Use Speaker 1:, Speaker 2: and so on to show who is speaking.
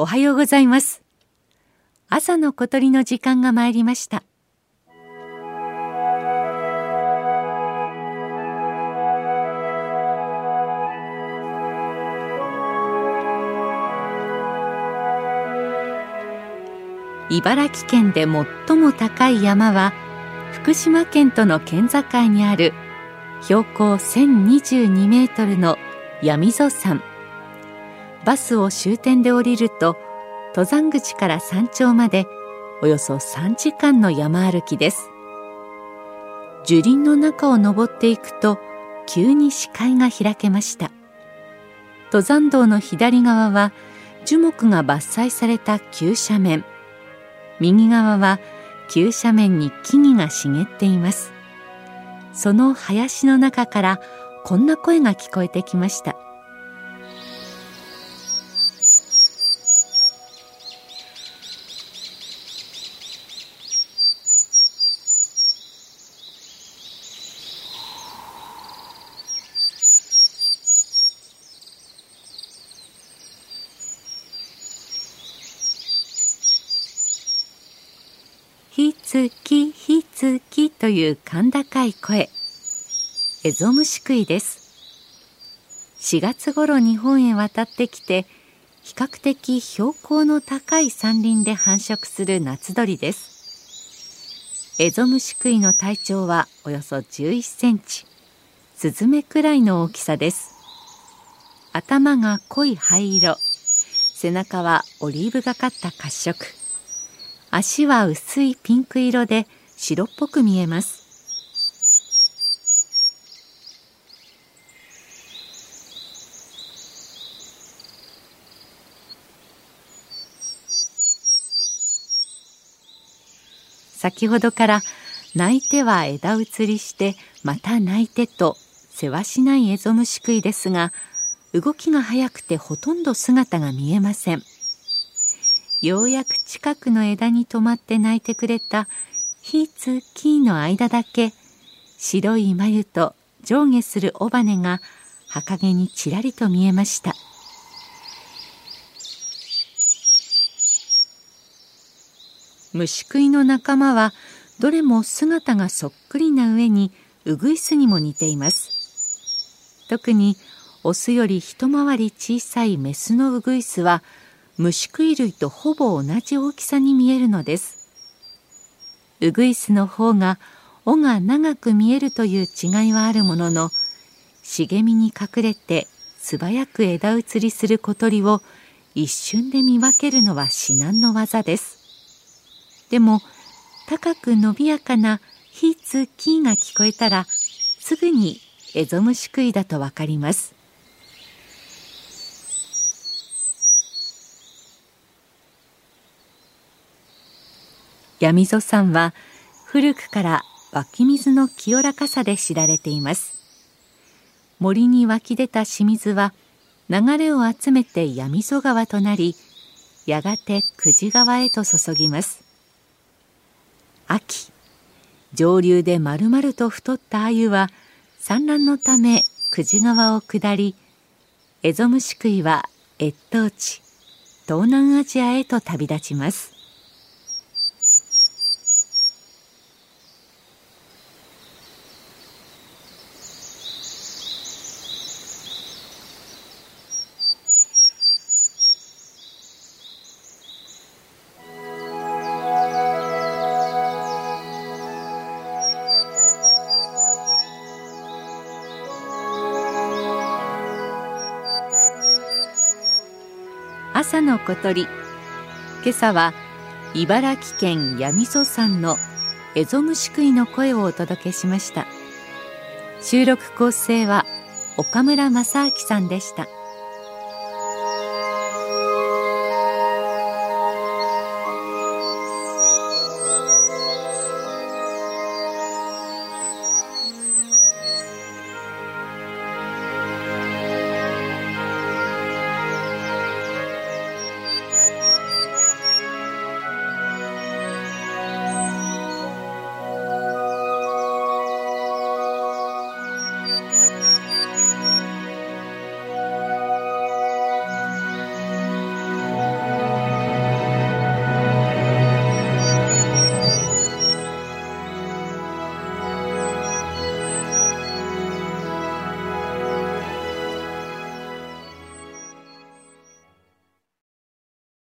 Speaker 1: おはようございます。朝の小鳥の時間が参りました。茨城県で最も高い山は福島県との県境にある標高1022メートルの闇溝山。バスを終点で降りると登山口から山頂までおよそ3時間の山歩きです。樹林の中を登っていくと急に視界が開けました。登山道の左側は樹木が伐採された急斜面。右側は急斜面に木々が茂っています。その林の中からこんな声が聞こえてきました。ひつきひつきという甲高い声。エゾムシクイです。4月頃日本へ渡ってきて比較的標高の高い山林で繁殖する夏鳥です。エゾムシクイの体長はおよそ11センチ。スズメくらいの大きさです。頭が濃い灰色。背中はオリーブがかった褐色。足は薄いピンク色で白っぽく見えます先ほどから泣いては枝移りしてまた泣いてとせわしないエゾムシクイですが動きが速くてほとんど姿が見えません。ようやく近くの枝に止まって泣いてくれたひつきの間だけ白い眉と上下する尾羽が墓毛にちらりと見えました。虫食いの仲間はどれも姿がそっくりな上にウグイスにも似ています。特にオスより一回り小さいメスのウグイスは虫食い類とほぼ同じ大きさに見えるのです。ウグイスの方が尾が長く見えるという違いはあるものの茂みに隠れて素早く枝移りする小鳥を一瞬で見分けるのは至難の業です。でも高く伸びやかな「ひつき」が聞こえたらすぐにエゾムシクイだとわかります。闇溝山は古くから湧き水の清らかさで知られています。森に湧き出た清水は流れを集めて闇溝川となりやがて久慈川へと注ぎます。秋上流で丸々と太った鮎は産卵のため久慈川を下りエゾムシクイは越冬地東南アジアへと旅立ちます。朝の小鳥。今朝は茨城県八味噌山のエゾムシクイの声をお届けしました。収録構成は岡村正明さんでした。